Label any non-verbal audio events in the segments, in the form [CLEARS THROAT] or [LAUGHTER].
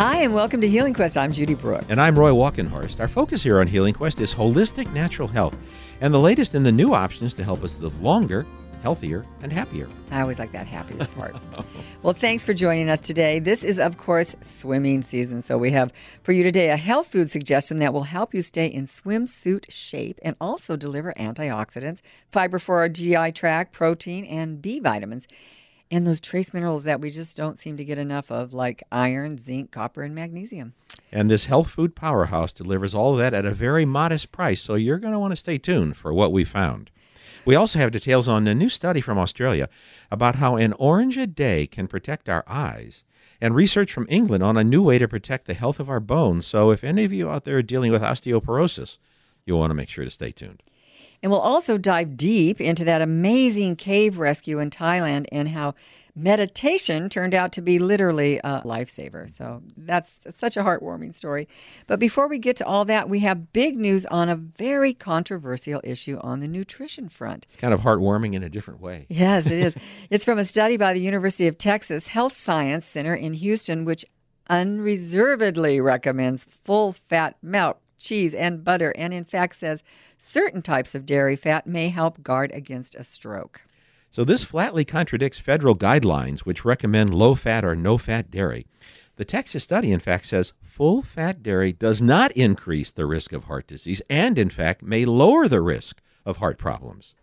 Hi, and welcome to Healing Quest. I'm Judy Brooks. And I'm Roy Walkenhorst. Our focus here on Healing Quest is holistic natural health and the latest in the new options to help us live longer, healthier, and happier. I always like that happier part. [LAUGHS] well, thanks for joining us today. This is, of course, swimming season. So we have for you today a health food suggestion that will help you stay in swimsuit shape and also deliver antioxidants, fiber for our GI tract, protein, and B vitamins and those trace minerals that we just don't seem to get enough of, like iron, zinc, copper, and magnesium. And this health food powerhouse delivers all of that at a very modest price, so you're going to want to stay tuned for what we found. We also have details on a new study from Australia about how an orange a day can protect our eyes, and research from England on a new way to protect the health of our bones. So, if any of you out there are dealing with osteoporosis, you'll want to make sure to stay tuned. And we'll also dive deep into that amazing cave rescue in Thailand and how meditation turned out to be literally a lifesaver. So that's such a heartwarming story. But before we get to all that, we have big news on a very controversial issue on the nutrition front. It's kind of heartwarming in a different way. Yes, it is. [LAUGHS] it's from a study by the University of Texas Health Science Center in Houston, which unreservedly recommends full fat milk cheese, and butter, and in fact says certain types of dairy fat may help guard against a stroke. So, this flatly contradicts federal guidelines which recommend low fat or no fat dairy. The Texas study, in fact, says full fat dairy does not increase the risk of heart disease and, in fact, may lower the risk of heart problems.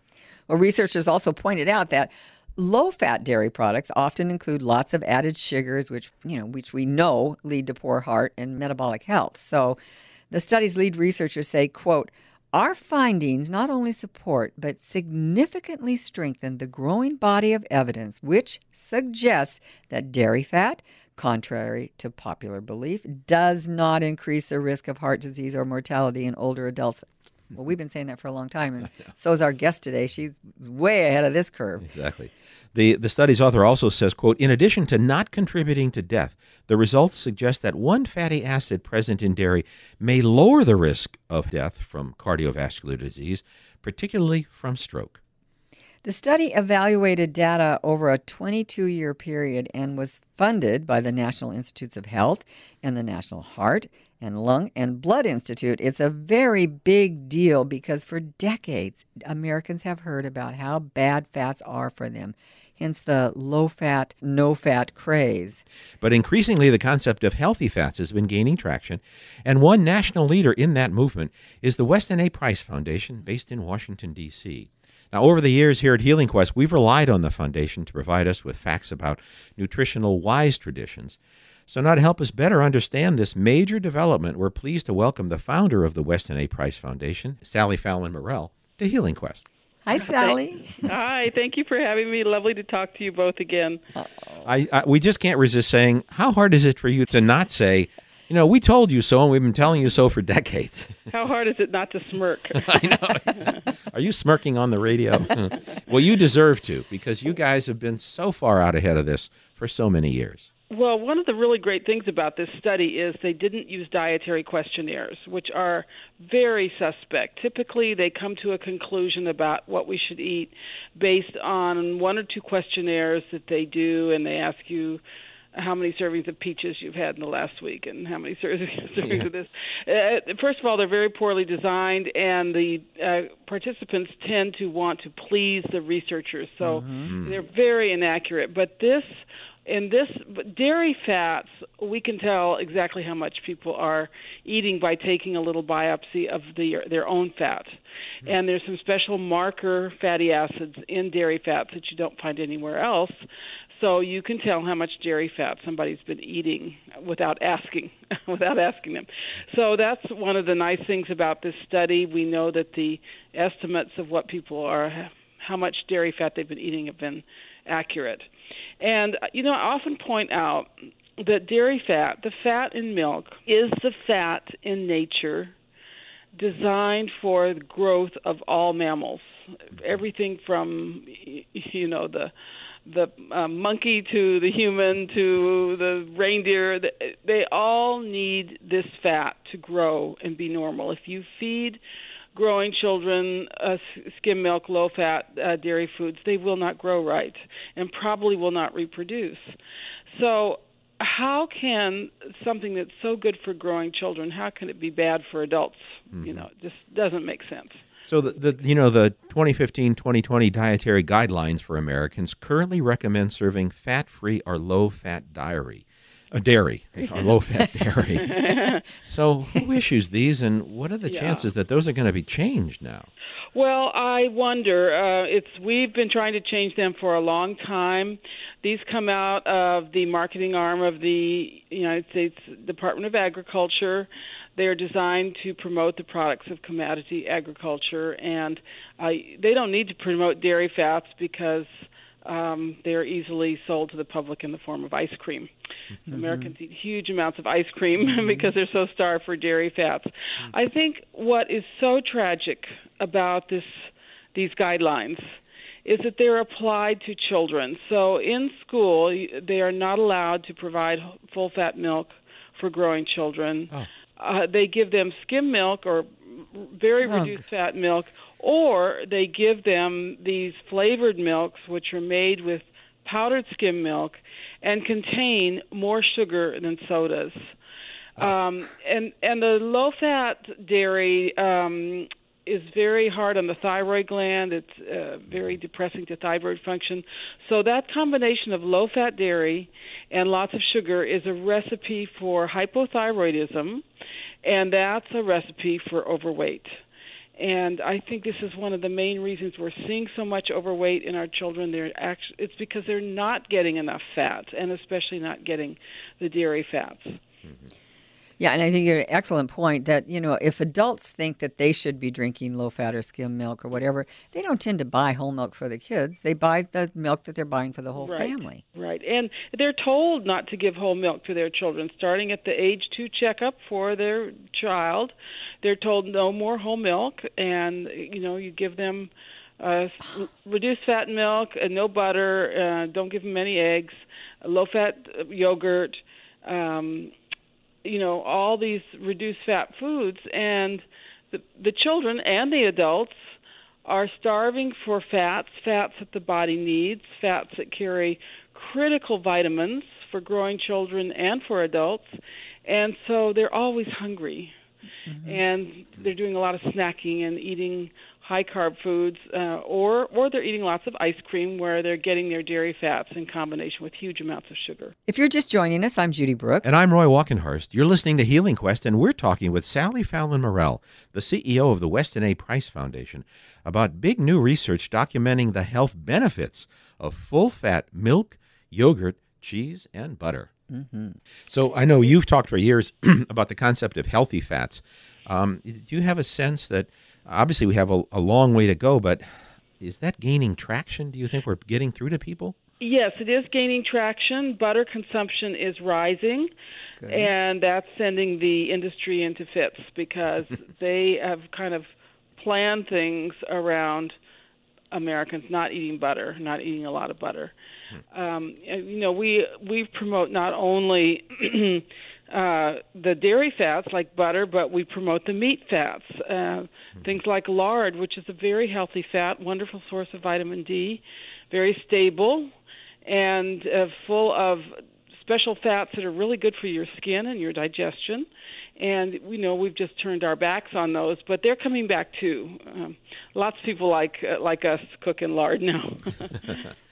Well, researchers also pointed out that low fat dairy products often include lots of added sugars, which, you know, which we know lead to poor heart and metabolic health. So, the study's lead researchers say, quote, our findings not only support but significantly strengthen the growing body of evidence which suggests that dairy fat, contrary to popular belief, does not increase the risk of heart disease or mortality in older adults. Well, we've been saying that for a long time, and [LAUGHS] so is our guest today. She's way ahead of this curve. Exactly. The, the study's author also says, quote, in addition to not contributing to death, the results suggest that one fatty acid present in dairy may lower the risk of death from cardiovascular disease, particularly from stroke. The study evaluated data over a 22 year period and was funded by the National Institutes of Health and the National Heart and Lung and Blood Institute. It's a very big deal because for decades, Americans have heard about how bad fats are for them hence the low fat, no fat craze. But increasingly, the concept of healthy fats has been gaining traction, and one national leader in that movement is the Weston A. Price Foundation, based in Washington, D.C. Now, over the years here at Healing Quest, we've relied on the foundation to provide us with facts about nutritional wise traditions. So, now to help us better understand this major development, we're pleased to welcome the founder of the Weston A. Price Foundation, Sally Fallon Morell, to Healing Quest. Hi, Sally. Hi, thank you for having me. Lovely to talk to you both again. I, I, we just can't resist saying, how hard is it for you to not say, you know, we told you so, and we've been telling you so for decades. [LAUGHS] How hard is it not to smirk? [LAUGHS] I know. Are you smirking on the radio? [LAUGHS] well, you deserve to because you guys have been so far out ahead of this for so many years. Well, one of the really great things about this study is they didn't use dietary questionnaires, which are very suspect. Typically, they come to a conclusion about what we should eat based on one or two questionnaires that they do, and they ask you how many servings of peaches you've had in the last week and how many [LAUGHS] servings yeah. of this. Uh, first of all, they're very poorly designed, and the uh, participants tend to want to please the researchers, so mm-hmm. they're very inaccurate. But this in this dairy fats, we can tell exactly how much people are eating by taking a little biopsy of the, their own fat. Mm-hmm. And there's some special marker fatty acids in dairy fats that you don't find anywhere else. So you can tell how much dairy fat somebody's been eating without asking, [LAUGHS] without asking them. So that's one of the nice things about this study. We know that the estimates of what people are, how much dairy fat they've been eating, have been accurate. And, uh, you know, I often point out that dairy fat, the fat in milk, is the fat in nature designed for the growth of all mammals. Everything from, you know, the the uh, monkey to the human to the reindeer, they all need this fat to grow and be normal. If you feed growing children uh, skim milk, low fat uh, dairy foods, they will not grow right and probably will not reproduce. So how can something that's so good for growing children, how can it be bad for adults? Mm-hmm. You know, it just doesn't make sense. So the, the you know the 2015-2020 dietary guidelines for Americans currently recommend serving fat-free or low-fat dairy, uh, dairy or low-fat [LAUGHS] dairy. so who issues these, and what are the Yeah. chances that those are going to be changed now? Well, I wonder. Uh, it's we've been trying to change them for a long time. These come out of the marketing arm of the United States Department of Agriculture. They are designed to promote the products of commodity agriculture, and uh, they don't need to promote dairy fats because um, they are easily sold to the public in the form of ice cream. Americans eat huge amounts of ice cream [LAUGHS] because they're so starved for dairy fats. I think what is so tragic about this these guidelines is that they're applied to children. So in school, they are not allowed to provide full fat milk for growing children. Oh. Uh, they give them skim milk or very Oh, reduced fat milk, or they give them these flavored milks, which are made with powdered skim milk and contain more sugar than sodas. Um, and and the low fat dairy um, is very hard on the thyroid gland. It's uh, very depressing to thyroid function. So that combination of low fat dairy and lots of sugar is a recipe for hypothyroidism, and that's a recipe for overweight. And I think this is one of the main reasons we're seeing so much overweight in our children. They're act- it's because they're not getting enough fats, and especially not getting the dairy fats. Mm-hmm. Yeah, and I think you're an excellent point that, you know, if adults think that they should be drinking low fat or skim milk or whatever, they don't tend to buy whole milk for the kids. They buy the milk that they're buying for the whole Right. family. Right. And they're told not to give whole milk to their children starting at the age 2 checkup for their child. They're told no more whole milk and you know, you give them uh, [SIGHS] reduced fat milk and no butter, uh, don't give them any eggs, low fat yogurt, um you know, all these reduced fat foods and the the children and the adults are starving for fats, fats that the body needs, fats that carry critical vitamins for growing children and for adults. And so they're always hungry. Mm-hmm. And they're doing a lot of snacking and eating high carb foods, uh, or or they're eating lots of ice cream where they're getting their dairy fats in combination with huge amounts of sugar. If you're just joining us, I'm Judy Brooks. And I'm Roy Walkenhorst. You're listening to Healing Quest, and we're talking with Sally Fallon Morell, the CEO of the Weston A. Price Foundation, about big new research documenting the health benefits of full fat milk, yogurt, cheese, and butter. So I know you've talked for years [CLEARS THROAT] about the concept of healthy fats. Um, do you have a sense that obviously we have a, a long way to go, but is that gaining traction? Do you think we're getting through to people? Yes, it is gaining traction. Butter consumption is rising, and that's sending the industry into fits because [LAUGHS] they have kind of planned things around Americans not eating butter, not eating a lot of butter. Um, and, you know, we we promote not only [CLEARS THROAT] uh, the dairy fats like butter, but we promote the meat fats, uh, things like lard, which is a very healthy fat, wonderful source of vitamin D, very stable, and uh, full of special fats that are really good for your skin and your digestion. And we know we've just turned our backs on those, but they're coming back too. Um, lots of people like uh, like us cooking lard now. [LAUGHS]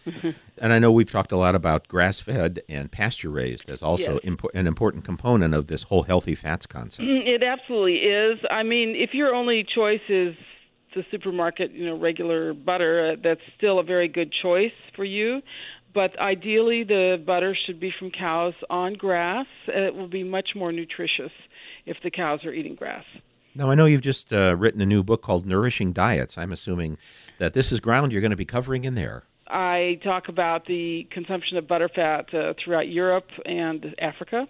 [LAUGHS] And I know we've talked a lot about grass fed and pasture raised as also Yes. impo- an important component of this whole healthy fats concept. it absolutely is. I mean, if your only choice is the supermarket, you know, regular butter, uh, that's still a very good choice for you. But ideally, the butter should be from cows on grass. Uh, It will be much more nutritious if the cows are eating grass. Now, I know you've just uh, written a new book called Nourishing Diets. I'm assuming that this is ground you're going to be covering in there. I talk about the consumption of butterfat uh, throughout Europe and Africa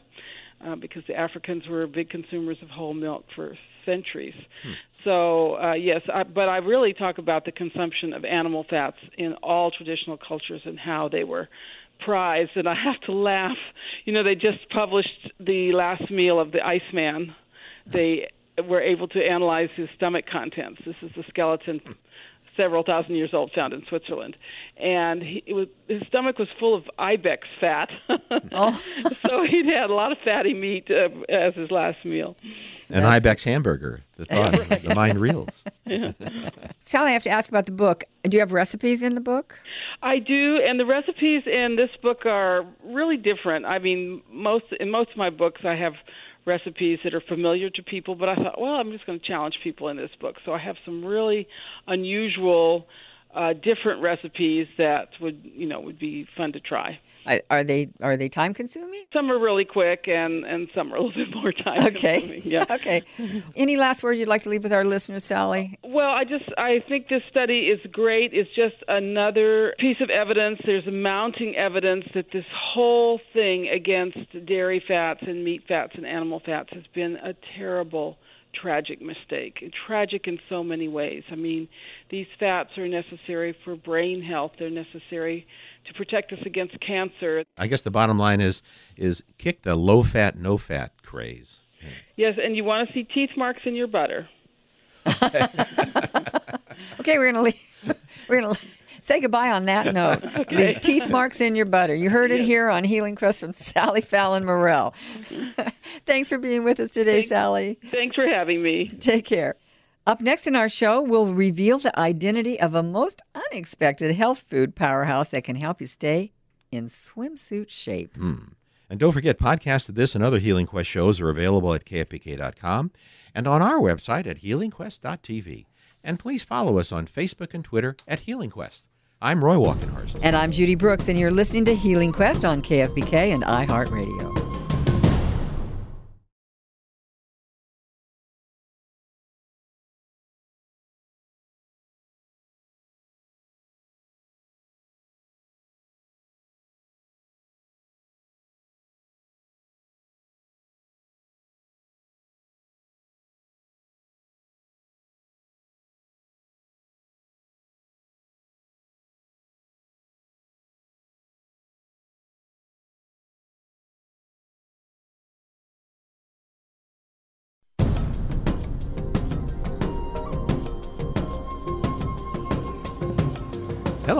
uh, because the Africans were big consumers of whole milk for centuries. So, uh, yes, I, but I really talk about the consumption of animal fats in all traditional cultures and how they were prized. And I have to laugh. You know, they just published the last meal of the Iceman. They were able to analyze his stomach contents. This is the skeleton several thousand years old, found in Switzerland, and he, it was his stomach was full of ibex fat. [LAUGHS] Oh. so he'd had a lot of fatty meat uh, as his last meal. An Ibex hamburger. The thought, [LAUGHS] the mind reels. Yeah. Sally, I have to ask about the book. Do you have recipes in the book? I do, and the recipes in this book are really different. I mean, most in most of my books, I have recipes that are familiar to people, but I thought, well, I'm just going to challenge people in this book. So I have some really unusual, uh, different recipes that would, you know, would be fun to try. Are they are they time consuming? Some are really quick, and and some are a little bit more [LAUGHS] time. Okay. consuming. Yeah. [LAUGHS] okay. Any last words you'd like to leave with our listeners, Sally? Well, I just I think this study is great. It's just another piece of evidence. There's mounting evidence that this whole thing against dairy fats and meat fats and animal fats has been a terrible tragic mistake. Tragic in so many ways. I mean, these fats are necessary for brain health. They're necessary to protect us against cancer. I guess the bottom line is is kick the low fat, no fat craze. Yes, and you want to see teeth marks in your butter. [LAUGHS] Okay, we're gonna leave. [LAUGHS] We're gonna say goodbye on that [LAUGHS] note. Leave teeth marks in your butter. You heard it here on Healing Quest from Sally Fallon Morell. [LAUGHS] Thanks for being with us today, Sally. Thanks for having me. Take care. Up next in our show, we'll reveal the identity of a most unexpected health food powerhouse that can help you stay in swimsuit shape. Hmm. And don't forget, podcasts of this and other Healing Quest shows are available at kfbk.com and on our website at healingquest.tv. And please follow us on Facebook and Twitter at Healing Quest. I'm Roy Walkenhorst. And I'm Judy Brooks, and you're listening to Healing Quest on KFBK and iHeartRadio.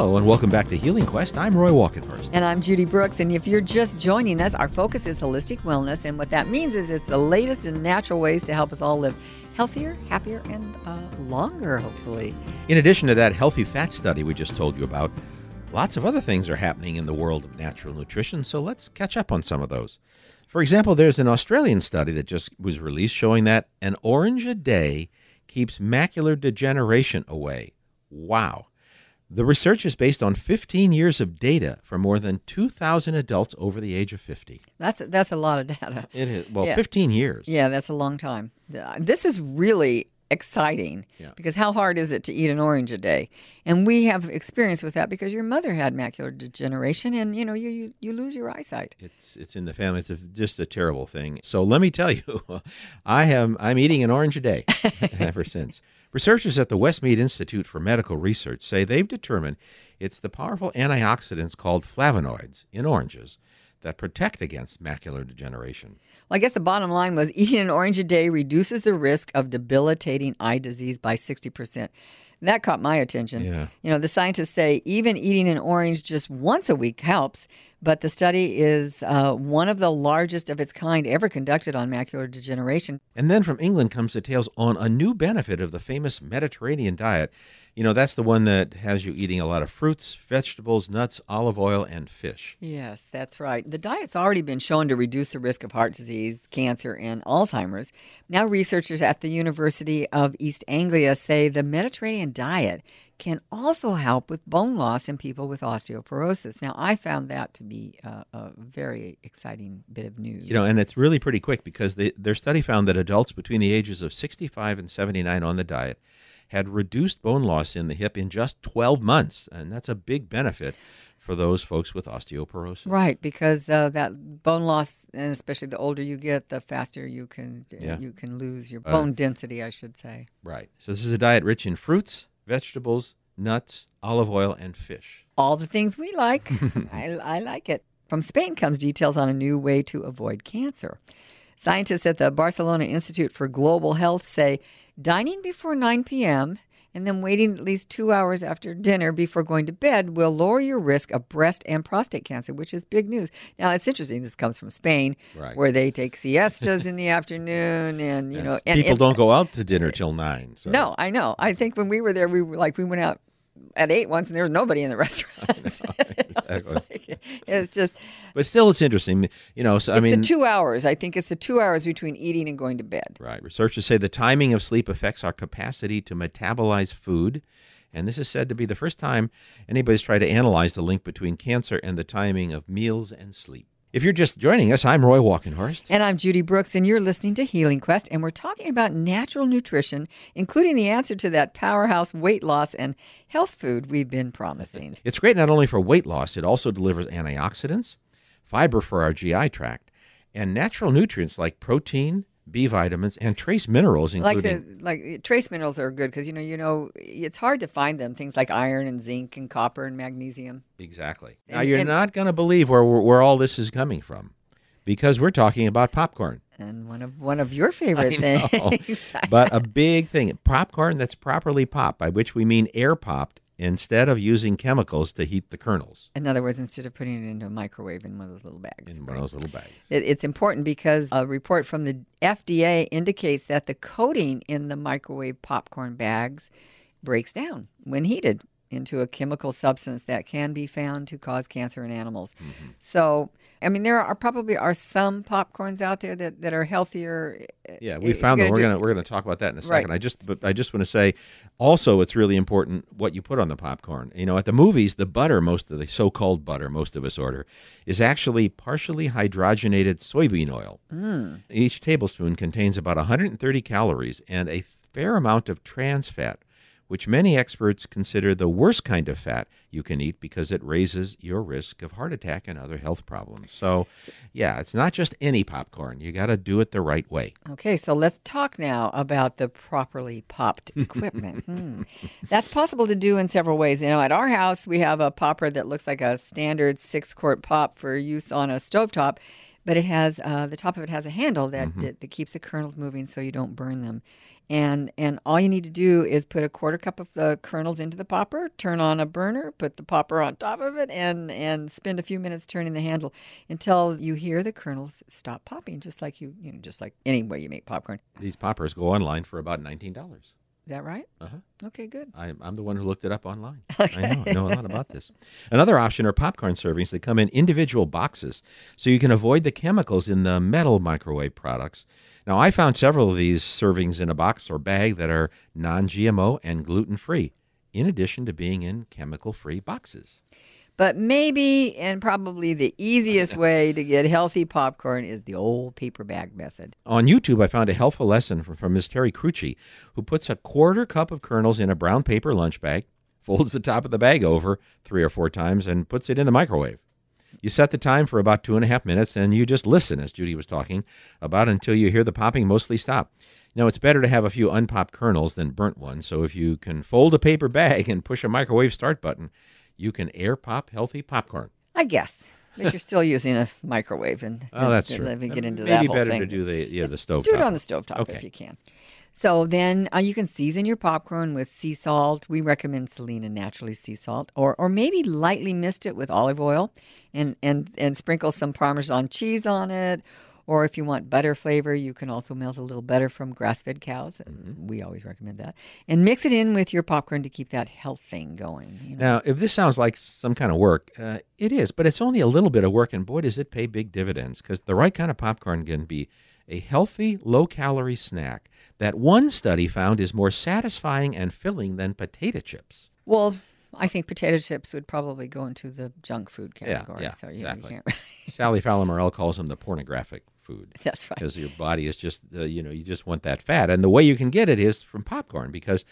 Hello, and welcome back to Healing Quest. I'm Roy Walkenhorst. And I'm Judy Brooks. And if you're just joining us, our focus is holistic wellness. And what that means is it's the latest and natural ways to help us all live healthier, happier, and uh, longer, hopefully. In addition to that healthy fat study we just told you about, lots of other things are happening in the world of natural nutrition, so let's catch up on some of those. For example, there's an Australian study that just was released showing that an orange a day keeps macular degeneration away. Wow. The research is based on 15 years of data for more than 2,000 adults over the age of 50. That's that's a lot of data. It is, well, Yeah. 15 years. Yeah, that's a long time. This is really exciting Yeah. because how hard is it to eat an orange a day? And we have experience with that because your mother had macular degeneration, and you know you you, you lose your eyesight. It's it's in the family. It's a, just a terrible thing. So let me tell you, [LAUGHS] I am I'm eating an orange a day [LAUGHS] ever since. Researchers at the Westmead Institute for Medical Research say they've determined it's the powerful antioxidants called flavonoids in oranges that protect against macular degeneration. Well, I guess the bottom line was eating an orange a day reduces the risk of debilitating eye disease by 60%. That caught my attention. Yeah. You know, the scientists say even eating an orange just once a week helps, but the study is uh, one of the largest of its kind ever conducted on macular degeneration. And then from England comes details on a new benefit of the famous Mediterranean diet. You know, that's the one that has you eating a lot of fruits, vegetables, nuts, olive oil, and fish. Yes, that's right. The diet's already been shown to reduce the risk of heart disease, cancer, and Alzheimer's. Now, researchers at the University of East Anglia say the Mediterranean diet can also help with bone loss in people with osteoporosis. Now, I found that to be uh, a very exciting bit of news. You know, and it's really pretty quick because they, their study found that adults between the ages of 65 and 79 on the diet had reduced bone loss in the hip in just 12 months. And that's a big benefit for those folks with osteoporosis. Right, because uh, that bone loss, and especially the older you get, the faster you can Yeah. you can lose your Uh, bone density, I should say. Right. So this is a diet rich in fruits, vegetables, nuts, olive oil, and fish. all the things we like. [LAUGHS] I, I like it. From Spain comes details on a new way to avoid cancer. Scientists at the Barcelona Institute for Global Health say dining before 9 p.m. and then waiting at least two hours after dinner before going to bed will lower your risk of breast and prostate cancer, which is big news. Now, it's interesting. This comes from Spain, Right. where they take siestas in the afternoon, and you know, and people it- don't go out to dinner till nine. So. No, I know. I think when we were there, we were like we went out at eight once, and there was nobody in the [LAUGHS] restaurants. [LAUGHS] [LAUGHS] it's, like, it's just but still, it's interesting. You know, so I it's mean, the two hours. I think it's the two hours between eating and going to bed. Right. Researchers say the timing of sleep affects our capacity to metabolize food. And this is said to be the first time anybody's tried to analyze the link between cancer and the timing of meals and sleep. If you're just joining us, I'm Roy Walkenhorst. And I'm Judy Brooks, and you're listening to Healing Quest, and we're talking about natural nutrition, including the answer to that powerhouse weight loss and health food we've been promising. [LAUGHS] It's great not only for weight loss, it also delivers antioxidants, fiber for our GI tract, and natural nutrients like protein, B vitamins, and trace minerals, like including the like trace minerals are good because you know you know it's hard to find them. Things like iron and zinc and copper and magnesium. Exactly. Now, you're and- not going to believe where, where all this is coming from because we're talking about popcorn. And one of one of your favorite [LAUGHS] things. [LAUGHS] but a big thing popcorn that's properly popped, by which we mean air popped, instead of using chemicals to heat the kernels In other words, instead of putting it into a microwave in one of those little bags. in one of those little bags. It, it's important because a report from the FDA indicates that the coating in the microwave popcorn bags breaks down when heated into a chemical substance that can be found to cause cancer in animals. Mm-hmm. So, I mean, there are probably are some popcorns out there that, that are healthier. Yeah, we found them. We're do- gonna we're gonna talk about that in a Right. second. I just but I just want to say, also, it's really important what you put on the popcorn. You know, at the movies, the butter, most of the so-called butter, most of us order, is actually partially hydrogenated soybean oil. Hmm. Each tablespoon contains about 130 calories and a fair amount of trans fat, which many experts consider the worst kind of fat you can eat because it raises your risk of heart attack and other health problems. So, yeah, it's not just any popcorn. You got to do it the right way. Okay, so let's talk now about the properly popped [LAUGHS] equipment. Hmm. That's possible to do in several ways. You know, at our house, we have a popper that looks like a standard six quart pop for use on a stovetop, but it has uh, the top of it has a handle that, that that keeps the kernels moving so you don't burn them. And and all you need to do is put a quarter cup of the kernels into the popper, turn on a burner, put the popper on top of it, and and spend a few minutes turning the handle until you hear the kernels stop popping, just like you you know just like any way you make popcorn. These poppers go online for about nineteen dollars. Is that right? Uh-huh. Okay, good. I'm, I'm the one who looked it up online. [LAUGHS] I know, I know a lot about this. Another option are popcorn servings that come in individual boxes, so you can avoid the chemicals in the metal microwave products. Now, I found several of these servings in a box or bag that are non-GMO and gluten-free, in addition to being in chemical-free boxes. But maybe and probably the easiest way to get healthy popcorn is the old paper bag method. On YouTube, I found a helpful lesson from, from Ms. Terry Crucci, who puts a quarter cup of kernels in a brown paper lunch bag, folds the top of the bag over three or four times, and puts it in the microwave. You set the time for about two and a half minutes, and you just listen, as Judy was talking about, until you hear the popping mostly stop. Now, it's better to have a few unpopped kernels than burnt ones, so if you can fold a paper bag and push a microwave start button, you can air pop healthy popcorn. I guess. But you're still using a microwave, and [LAUGHS] Oh, that's and true. Let me get into Maybe that whole better thing. to do the yeah the stove. Do it on the stovetop Okay. if you can. So then uh, you can season your popcorn with sea salt. We recommend Selina naturally sea salt, or or maybe lightly mist it with olive oil, and and and sprinkle some Parmesan cheese on it. Or if you want butter flavor, you can also melt a little butter from grass-fed cows. Mm-hmm. We always recommend that, and mix it in with your popcorn to keep that health thing going. You know? Now, if this sounds like some kind of work, uh, it is, but it's only a little bit of work, and boy, does it pay big dividends because the right kind of popcorn can be a healthy, low calorie snack that one study found is more satisfying and filling than potato chips. Well, I think potato chips would probably go into the junk food category. yeah, so you, exactly. know, you can't. [LAUGHS] Sally Fowler Morell calls them the pornographic food. [LAUGHS] That's right. because your body is just uh, you know you just want that fat and the way you can get it is from popcorn because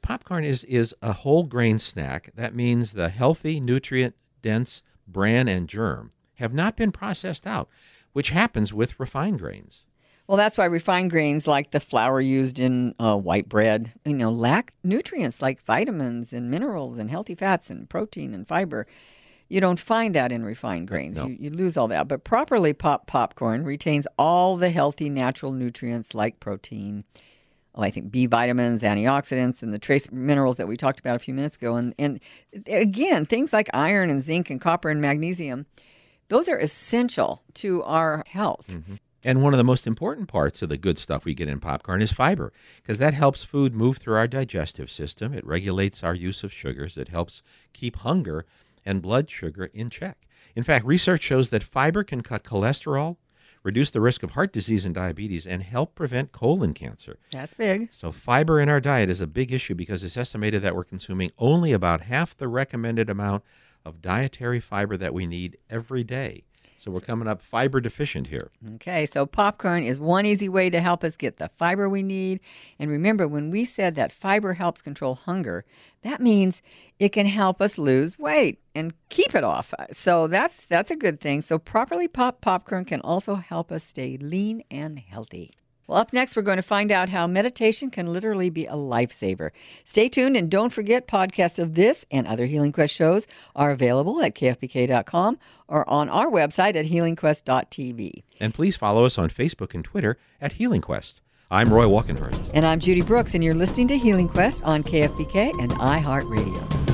popcorn is is a whole grain snack that means the healthy nutrient dense bran and germ have not been processed out which happens with refined grains Well, that's why refined grains like the flour used in uh, white bread, you know, lack nutrients like vitamins and minerals and healthy fats and protein and fiber. You don't find that in refined grains. No. You, you lose all that. But properly popped popcorn retains all the healthy natural nutrients like protein, oh, I think B vitamins, antioxidants, and the trace minerals that we talked about a few minutes ago. And, and again, things like iron and zinc and copper and magnesium, those are essential to our health. Mm-hmm. And one of the most important parts of the good stuff we get in popcorn is fiber, because that helps food move through our digestive system. It regulates our use of sugars. It helps keep hunger and blood sugar in check. In fact, research shows that fiber can cut cholesterol, reduce the risk of heart disease and diabetes, and help prevent colon cancer. That's big. So, fiber in our diet is a big issue because it's estimated that we're consuming only about half the recommended amount of dietary fiber that we need every day. So we're coming up fiber deficient here. Okay, so popcorn is one easy way to help us get the fiber we need. And remember, when we said that fiber helps control hunger, that means it can help us lose weight and keep it off. So that's that's a good thing. So properly popped popcorn can also help us stay lean and healthy. Well, up next, we're going to find out how meditation can literally be a lifesaver. Stay tuned and don't forget podcasts of this and other Healing Quest shows are available at kfbk.com or on our website at healingquest.tv. And please follow us on Facebook and Twitter at Healing Quest. I'm Roy Walkenhorst. And I'm Judy Brooks, and you're listening to Healing Quest on KFBK and iHeartRadio.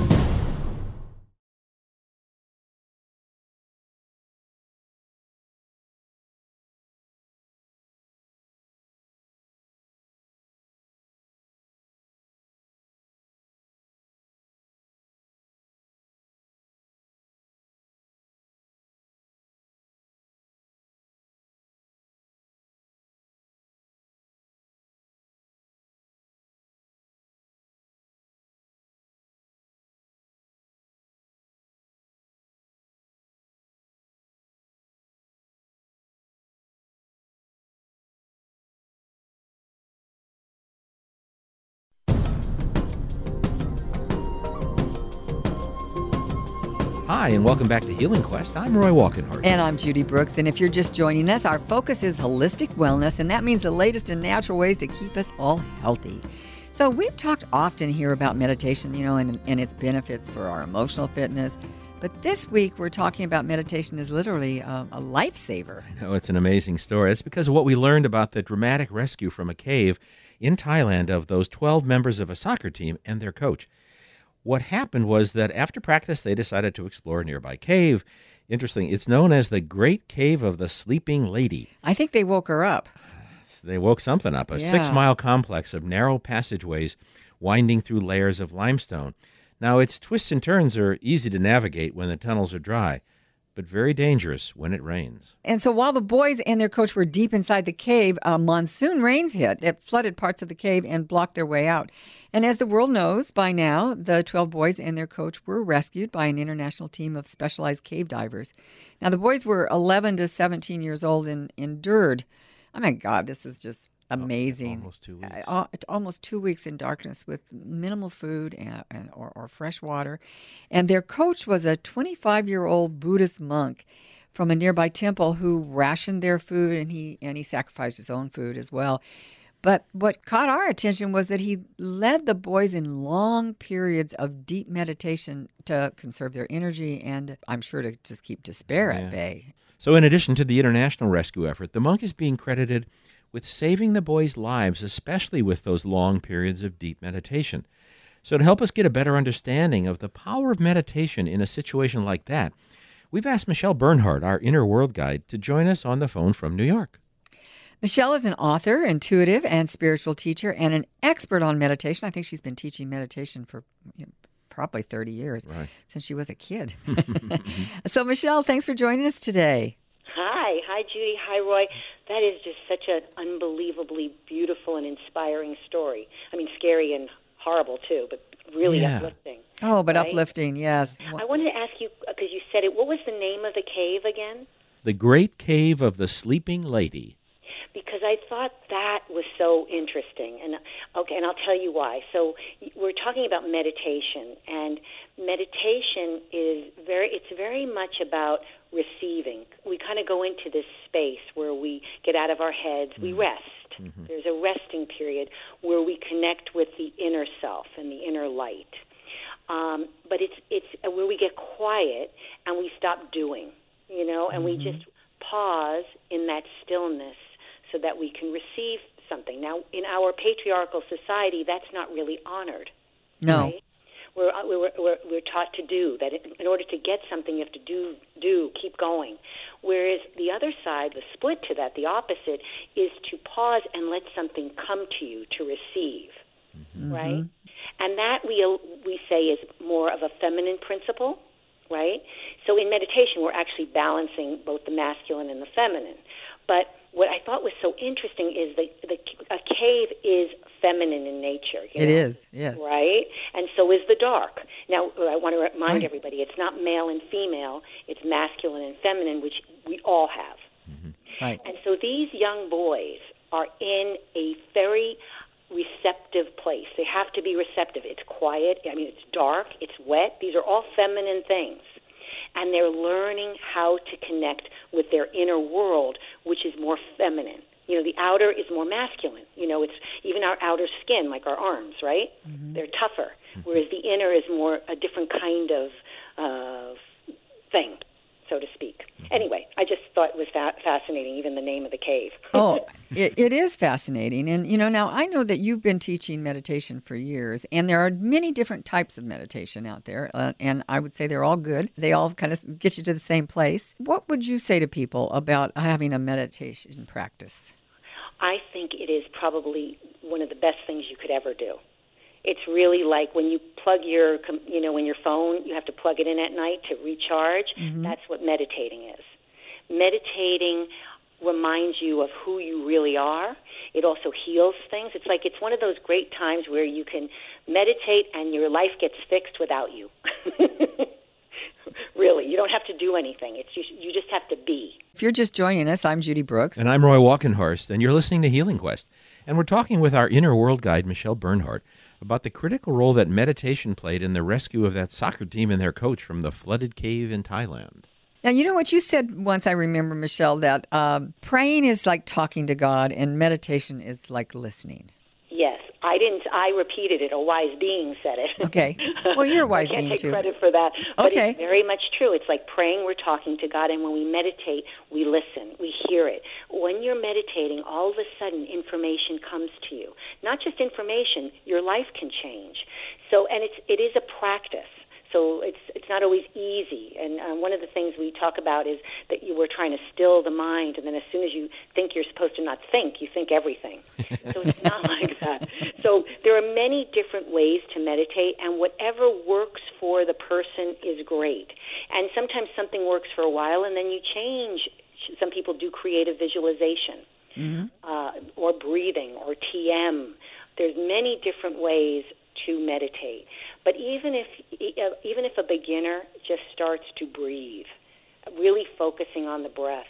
Hi, and welcome back to Healing Quest. I'm Roy Walkenhorst. And I'm Judy Brooks. And if you're just joining us, our focus is holistic wellness, and that means the latest in natural ways to keep us all healthy. So, we've talked often here about meditation, you know, and, and its benefits for our emotional fitness. But this week, we're talking about meditation as literally a, a lifesaver. I know it's an amazing story. It's because of what we learned about the dramatic rescue from a cave in Thailand of those 12 members of a soccer team and their coach. What happened was that after practice, they decided to explore a nearby cave. Interesting, it's known as the Great Cave of the Sleeping Lady. I think they woke her up. [SIGHS] They woke something up a Yeah. six mile complex of narrow passageways winding through layers of limestone. Now, its twists and turns are easy to navigate when the tunnels are dry, but very dangerous when it rains. And so while the boys and their coach were deep inside the cave, monsoon rains hit. It flooded parts of the cave and blocked their way out. And as the world knows by now, the 12 boys and their coach were rescued by an international team of specialized cave divers. Now, the boys were 11 to 17 years old and endured. Oh my God, this is just amazing. almost two weeks. Uh, it's almost two weeks in darkness with minimal food and, and or, or fresh water. And their coach was a 25 year old Buddhist monk from a nearby temple who rationed their food and he and he sacrificed his own food as well. But what caught our attention was that he led the boys in long periods of deep meditation to conserve their energy and I'm sure to just keep despair Yeah. at bay. So, in addition to the international rescue effort, the monk is being credited with saving the boys' lives, especially with those long periods of deep meditation. So, to help us get a better understanding of the power of meditation in a situation like that, we've asked Michelle Bernhardt, our inner world guide, to join us on the phone from New York. Michelle is an author, intuitive, and spiritual teacher, and an expert on meditation. I think she's been teaching meditation for you know, probably 30 years Right. since she was a kid. [LAUGHS] so, Michelle, thanks for joining us today. Hi, hi Judy, hi Roy. That is just such an unbelievably beautiful and inspiring story. I mean, scary and horrible too, but really Yeah. uplifting. Oh, but Right. uplifting, yes. I wanted to ask you uh, because you said it. What was the name of the cave again? The Great Cave of the Sleeping Lady. because I thought that was so interesting. And okay, and I'll tell you why. So we're talking about meditation, and meditation is very it's very much about receiving. We kind of go into this space where we get out of our heads, we mm-hmm. rest. Mm-hmm. There's a resting period where we connect with the inner self and the inner light. Um, but it's it's where we get quiet and we stop doing, you know, and we mm-hmm. just pause in that stillness so that we can receive something. Now, in our patriarchal society, that's not really honored. No. Right? We're, uh, we're, we're, we're taught to do that. In order to get something, you have to do, do, keep going. Whereas the other side, the split to that, the opposite, is to pause and let something come to you to receive, Mm-hmm. right? And that we we say is more of a feminine principle, right? So in meditation, we're actually balancing both the masculine and the feminine. But what I thought was so interesting is that the, a cave is feminine in nature. you It know? is, yes. Right? And so is the dark. Now, I want to remind Right. everybody it's not male and female, it's masculine and feminine, which we all have. Mm-hmm. Right. And so these young boys are in a very receptive place. They have to be receptive. It's quiet, I mean, it's dark, it's wet. These are all feminine things. And they're learning how to connect with their inner world, which is more feminine. You know, the outer is more masculine. You know, it's even our outer skin, like our arms, right? They're tougher. Whereas the inner is more a different kind of uh, thing, so to speak. Anyway, I just thought it was fa- fascinating, even the name of the cave. [LAUGHS] oh, it, it is fascinating. And, you know, now I know that you've been teaching meditation for years, and there are many different types of meditation out there. Uh, and I would say they're all good. They all kind of get you to the same place. What would you say to people about having a meditation practice? I think it is probably one of the best things you could ever do. It's really like when you plug your, com- you know, when your phone, you have to plug it in at night to recharge. Mm-hmm. That's what meditating is. Meditating reminds you of who you really are. It also heals things. It's like it's one of those great times where you can meditate and your life gets fixed without you. [LAUGHS] really, you don't have to do anything. It's you, you just have to be. If you're just joining us, I'm Judy Brooks. And I'm Roy Walkenhorst, and you're listening to Healing Quest. And we're talking with our inner world guide, Michelle Bernhardt, about the critical role that meditation played in the rescue of that soccer team and their coach from the flooded cave in Thailand. Now, you know what you said once, I remember, Michelle, that um, praying is like talking to God and meditation is like listening. I didn't. I repeated it. A wise being said it. Okay. Well, you're a [LAUGHS] wise I can't being, take too. credit for that. But Okay. it's very much true. It's like praying. We're talking to God, and when we meditate, we listen. We hear it. When you're meditating, all of a sudden, information comes to you. Not just information. Your life can change. So, and it's it is a practice. So it's it's not always easy. And um, one of the things we talk about is that you were trying to still the mind, and then as soon as you think you're supposed to not think, you think everything. so it's not [LAUGHS] like that. So there are many different ways to meditate, and whatever works for the person is great. And sometimes something works for a while, and then you change. Some people do creative visualization uh, or breathing or TM. There's many different ways to meditate. But even if even if a beginner just starts to breathe, really focusing on the breath,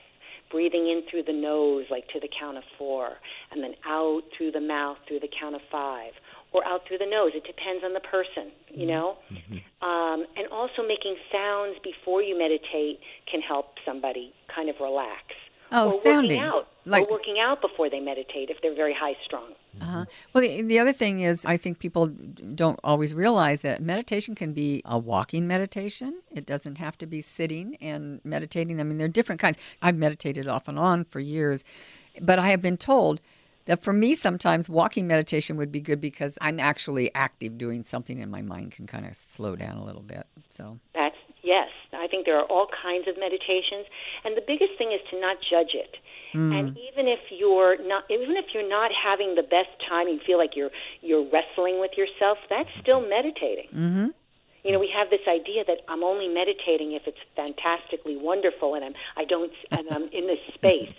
breathing in through the nose like to the count of 4 and then out through the mouth through the count of 5 or out through the nose. It depends on the person, you know. Um, and also making sounds before you meditate can help somebody kind of relax. Oh, or sounding. working out, Like- or working out before they meditate if they're very high strung. Uh-huh. Well, the, the other thing is, I think people don't always realize that meditation can be a walking meditation. It doesn't have to be sitting and meditating. I mean, there are different kinds. I've meditated off and on for years, but I have been told that for me, sometimes walking meditation would be good because I'm actually active doing something and my mind can kind of slow down a little bit. So, That's yes. I think there are all kinds of meditations, and the biggest thing is to not judge it. And even if you're not, even if you're not having the best time, you feel like you're you're wrestling with yourself. That's still meditating. Mm-hmm. You know, we have this idea that I'm only meditating if it's fantastically wonderful, and I'm I don't and I'm in this space.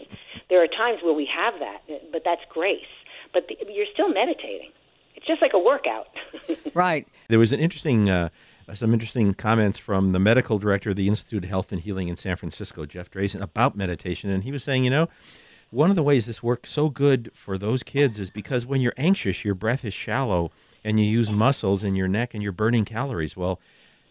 There are times where we have that, but that's grace. But the, you're still meditating. It's just like a workout. [LAUGHS] right. There was an interesting, uh, Uh, some interesting comments from the medical director of the Institute of Health and Healing in San Francisco, Jeff Drazen, about meditation, and he was saying, you know, one of the ways this works so good for those kids is because when you're anxious, your breath is shallow, and you use muscles in your neck, and you're burning calories. Well,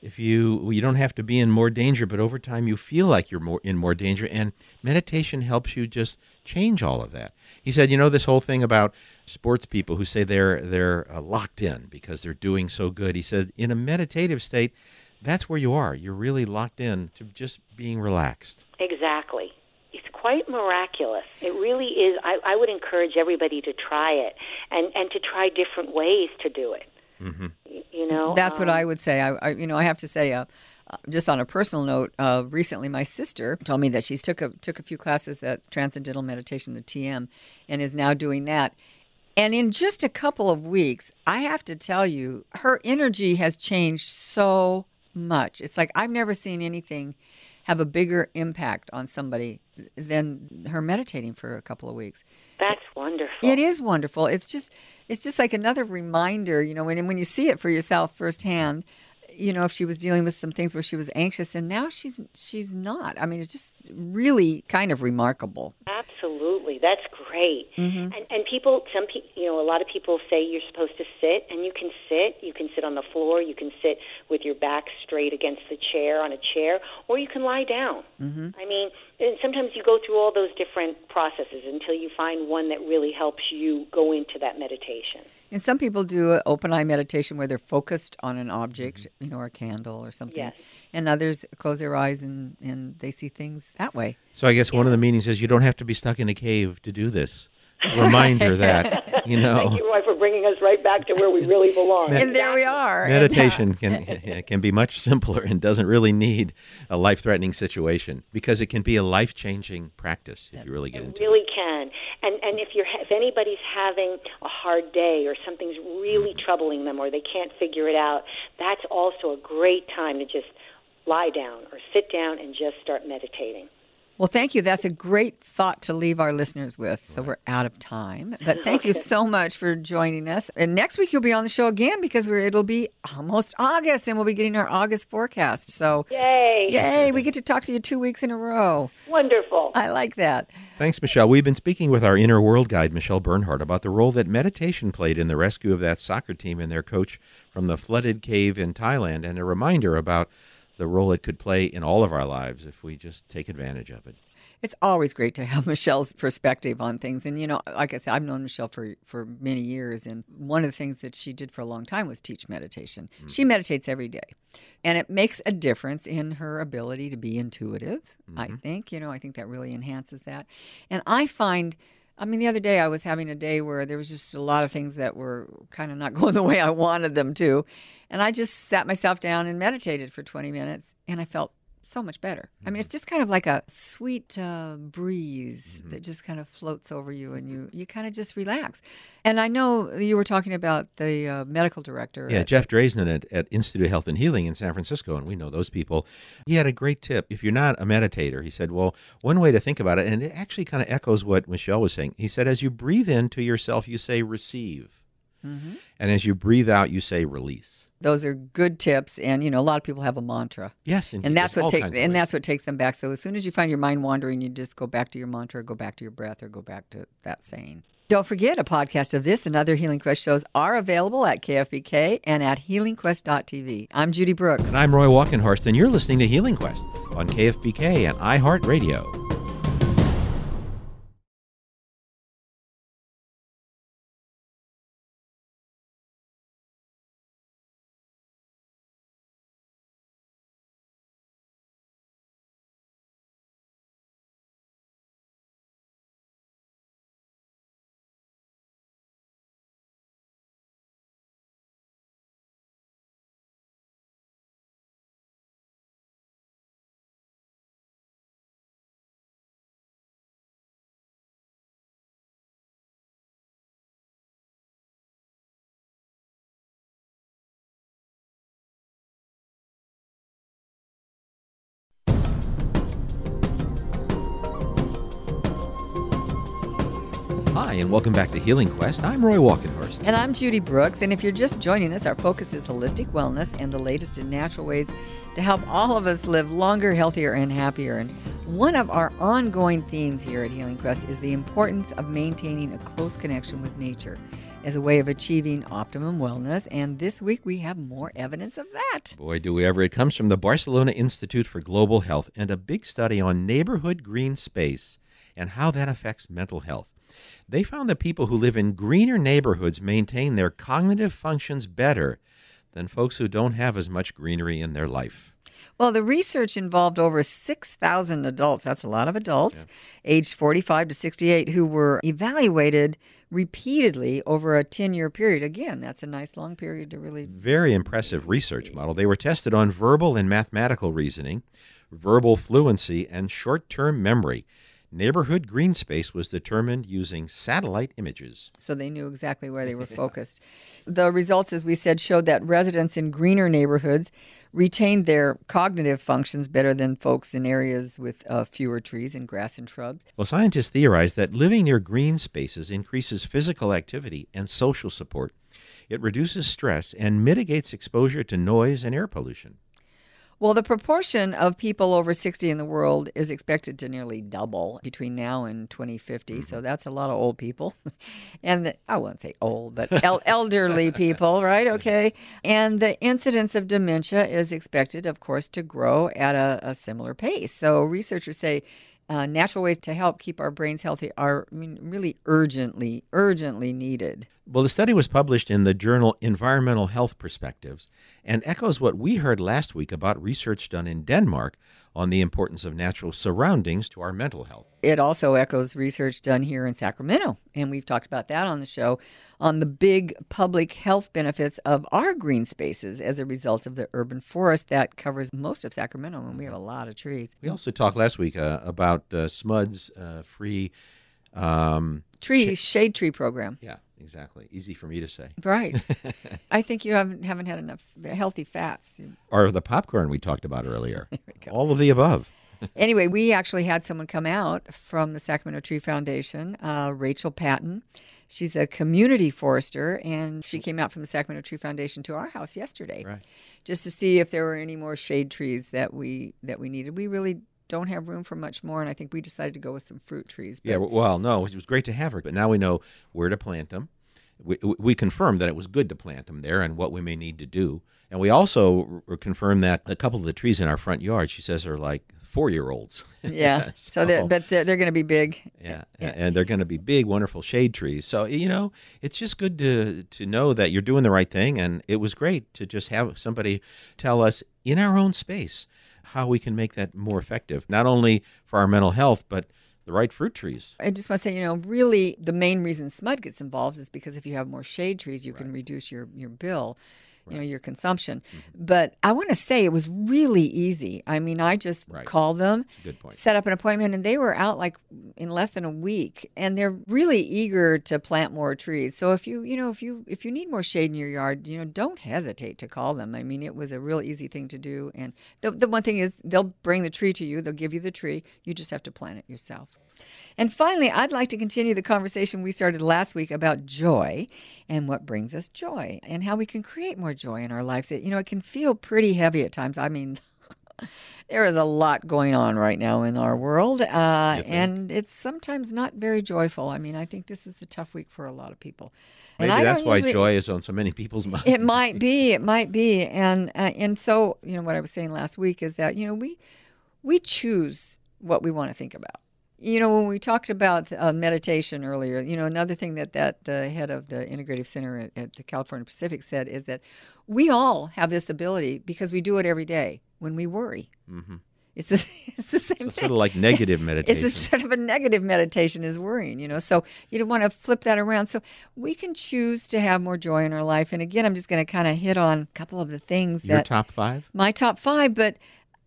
if you you don't have to be in more danger, but over time you feel like you're more in more danger, and meditation helps you just change all of that. He said, you know, this whole thing about sports people who say they're they're uh, locked in because they're doing so good. He says, in a meditative state, that's where you are. You're really locked in to just being relaxed. Exactly. It's quite miraculous. It really is. I, I would encourage everybody to try it and, and to try different ways to do it. Mm-hmm. You know, that's um, what I would say. I, I, you know, I have to say, uh, uh, just on a personal note, uh, recently my sister told me that she's took a took a few classes at Transcendental Meditation, the TM, and is now doing that. And in just a couple of weeks, I have to tell you, her energy has changed so much. It's like I've never seen anything have a bigger impact on somebody than her meditating for a couple of weeks. That's wonderful. It is wonderful. It's just it's just like another reminder, you know, when when you see it for yourself firsthand, you know, if she was dealing with some things where she was anxious and now she's she's not. I mean, it's just really kind of remarkable. Absolutely. That's great. Mm-hmm. And and people some people, you know, a lot of people say you're supposed to sit and you can sit, you can sit on the floor, you can sit with your back straight against the chair on a chair or you can lie down. Mm-hmm. I mean, and sometimes you go through all those different processes until you find one that really helps you go into that meditation. And some people do an open eye meditation where they're focused on an object, mm-hmm. you know, or a candle or something. Yes. And others close their eyes and, and they see things that way. So I guess yeah. one of the meanings is you don't have to be stuck in a cave to do this. Reminder [LAUGHS] that you know. Thank you, Roy, for bringing us right back to where we really belong. and there we are. [LAUGHS] Meditation can can be much simpler and doesn't really need a life-threatening situation because it can be a life-changing practice if you really get it into really it. Really can. And and if you're if anybody's having a hard day or something's really mm. troubling them or they can't figure it out, that's also a great time to just lie down or sit down and just start meditating. Well, thank you. That's a great thought to leave our listeners with. So we're out of time. But [LAUGHS] thank you so much for joining us. And next week you'll be on the show again because it'll be almost August and we'll be getting our August forecast. So Yay. Yay, we get to talk to you 2 weeks in a row. Wonderful. I like that. Thanks, Michelle. We've been speaking with our inner world guide, Michelle Bernhardt, about the role that meditation played in the rescue of that soccer team and their coach from the flooded cave in Thailand and a reminder about the role it could play in all of our lives if we just take advantage of it. It's always great to have [LAUGHS] Michelle's perspective on things. And, you know, like I said, I've known Michelle for, for many years. And one of the things that she did for a long time was teach meditation. Mm-hmm. She meditates every day. And it makes a difference in her ability to be intuitive, mm-hmm. I think. You know, I think that really enhances that. And I find. I mean, the other day I was having a day where there was just a lot of things that were kind of not [LAUGHS] going the way I wanted them to. And I just sat myself down and meditated for 20 minutes and I felt so much better. Mm-hmm. I mean, it's mm-hmm. just kind of like a sweet uh, breeze mm-hmm. that just kind of floats over you, and you you kind of just relax. And I know you were talking about the uh, medical director. Yeah, at, Jeff Drazen at, at Institute of Health and Healing in San Francisco, and we know those people. He had a great tip. If you're not a meditator, he said, well, one way to think about it, and it actually kind of echoes what Michelle was saying. He said, as you breathe in to yourself, you say receive. Mm-hmm. And as you breathe out, you say release. Those are good tips, and you know a lot of people have a mantra. Yes, and that's what takes and that's what takes them back. So as soon as you find your mind wandering, you just go back to your mantra, go back to your breath, or go back to that saying. Don't forget, a podcast of this and other Healing Quest shows are available at KFBK and at HealingQuest.tv. I'm Judy Brooks. And I'm Roy Walkenhorst, and you're listening to Healing Quest on KFBK and iHeartRadio. Hi, and welcome back to Healing Quest. I'm Roy Walkenhorst. And I'm Judy Brooks. And if you're just joining us, our focus is holistic wellness and the latest in natural ways to help all of us live longer, healthier, and happier. And one of our ongoing themes here at Healing Quest is the importance of maintaining a close connection with nature as a way of achieving optimum wellness. And this week we have more evidence of that. Boy, do we ever. It comes from the Barcelona Institute for Global Health and a big study on neighborhood green space and how that affects mental health. They found that people who live in greener neighborhoods maintain their cognitive functions better than folks who don't have as much greenery in their life. Well, the research involved over 6,000 adults. That's a lot of adults, aged 45 to 68, who were evaluated repeatedly over a 10 year period. Again, that's a nice long period to really. Very impressive research model. They were tested on verbal and mathematical reasoning, verbal fluency, and short term memory. Neighborhood green space was determined using satellite images. So they knew exactly where they were focused. [LAUGHS] The results, as we said, showed that residents in greener neighborhoods retained their cognitive functions better than folks in areas with uh, fewer trees and grass and shrubs. Well, scientists theorize that living near green spaces increases physical activity and social support. It reduces stress and mitigates exposure to noise and air pollution. Well, the proportion of people over 60 in the world is expected to nearly double between now and 2050. So mm-hmm. that's a lot of old people. [LAUGHS] and the, I won't say old, but el- [LAUGHS] elderly people, right? Okay. And the incidence of dementia is expected, of course, to grow at a, a similar pace. So researchers say uh, natural ways to help keep our brains healthy are I mean, really urgently, urgently needed. Well, the study was published in the journal Environmental Health Perspectives and echoes what we heard last week about research done in Denmark on the importance of natural surroundings to our mental health. It also echoes research done here in Sacramento, and we've talked about that on the show on the big public health benefits of our green spaces as a result of the urban forest that covers most of Sacramento, and we have a lot of trees. We also talked last week uh, about uh, SMUD's uh, free. Um, Tree shade tree program. yeah, exactly. Easy for me to say. Right. [LAUGHS] I think you haven't haven't had enough healthy fats. Or the popcorn we talked about earlier. [LAUGHS] All of the above. [LAUGHS] anyway, we actually had someone come out from the Sacramento Tree Foundation, uh, Rachel Patton. She's a community forester, and she came out from the Sacramento Tree Foundation to our house yesterday, Right. just to see if there were any more shade trees that we that we needed. We really don't have room for much more, and I think we decided to go with some fruit trees. Yeah, well, no, it was great to have her, but now we know where to plant them. We, we confirmed that it was good to plant them there and what we may need to do. And we also r- confirmed that a couple of the trees in our front yard, she says, are like four year olds. [LAUGHS] yeah. so, they're, but they're, they're going to be big. Yeah, and they're going to be big, wonderful shade trees. So you know, it's just good to to know that you're doing the right thing, and it was great to just have somebody tell us in our own space how we can make that more effective, not only for our mental health, but the right fruit trees. I just want to say, you know, really the main reason SMUD gets involved is because if you have more shade trees, you can reduce your, your bill, you know, your consumption. Mm-hmm. But I want to say it was really easy. I mean, I just Right. called them, set up an appointment, and they were out like in less than a week. And they're really eager to plant more trees. So if you, you know, if you if you need more shade in your yard, you know, don't hesitate to call them. I mean, it was a real easy thing to do. And the the one thing is they'll bring the tree to you. They'll give you the tree. You just have to plant it yourself. And finally, I'd like to continue the conversation we started last week about joy and what brings us joy and how we can create more joy in our lives. It, you know, it can feel pretty heavy at times. I mean, [LAUGHS] there is a lot going on right now in our world, uh, and it's sometimes not very joyful. I mean, I think this is a tough week for a lot of people. And Maybe I that's why usually- joy is on so many people's minds. it might be. [LAUGHS] It might be. And uh, and so you know what I was saying last week is that you know we we choose what we want to think about. You know when we talked about uh, meditation earlier, you know another thing that that the head of the Integrative Center at, at the California Pacific said is that we all have this ability because we do it every day when we worry. Mm-hmm. It's the, [LAUGHS] it's the same So it's thing. sort of like negative [LAUGHS] meditation. It's a sort of a negative meditation is worrying, you know. So you don't want to flip that around. So we can choose to have more joy in our life. And again, I'm just going to kind of hit on a couple of the things Your that top five? my top five, but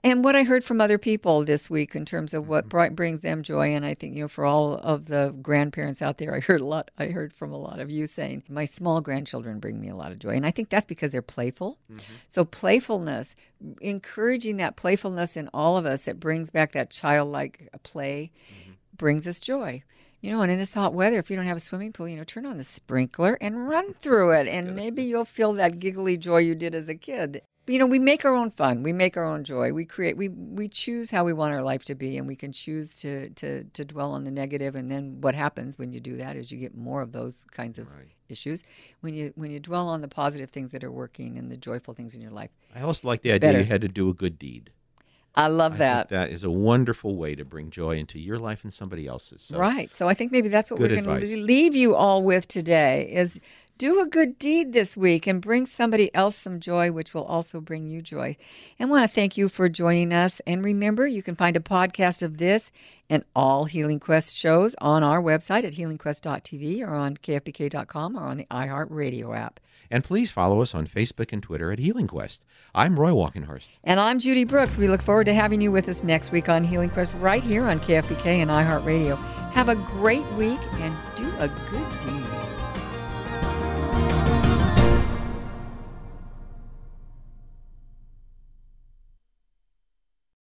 and what I heard from other people this week in terms of what mm-hmm. bri- brings them joy. And I think you know, for all of the grandparents out there, I heard a lot. I heard from a lot of you saying my small grandchildren bring me a lot of joy, and I think that's because they're playful. Mm-hmm. So playfulness, encouraging that playfulness in all of us, it brings back that childlike play, mm-hmm. brings us joy. You know, and in this hot weather, if you don't have a swimming pool, you know, turn on the sprinkler and run through it, [LAUGHS] and maybe you'll feel that giggly joy you did as a kid. You know, we make our own fun. We make our own joy. We create. We we choose how we want our life to be, and we can choose to to to dwell on the negative. And then what happens when you do that is you get more of those kinds of issues. When you when you dwell on the positive things that are working and the joyful things in your life. I also like the idea better. you had to do a good deed. I love I that. that is a wonderful way to bring joy into your life and somebody else's. So Right. So I think maybe that's what we're going to leave you all with today is Do a good deed this week and bring somebody else some joy, which will also bring you joy. And want to thank you for joining us. And remember, you can find a podcast of this and all Healing Quest shows on our website at healingquest.tv or on kfbk.com or on the iHeartRadio app. And please follow us on Facebook and Twitter at Healing Quest. I'm Roy Walkenhorst. And I'm Judy Brooks. We look forward to having you with us next week on Healing Quest right here on KFBK and iHeartRadio. Have a great week and do a good deed.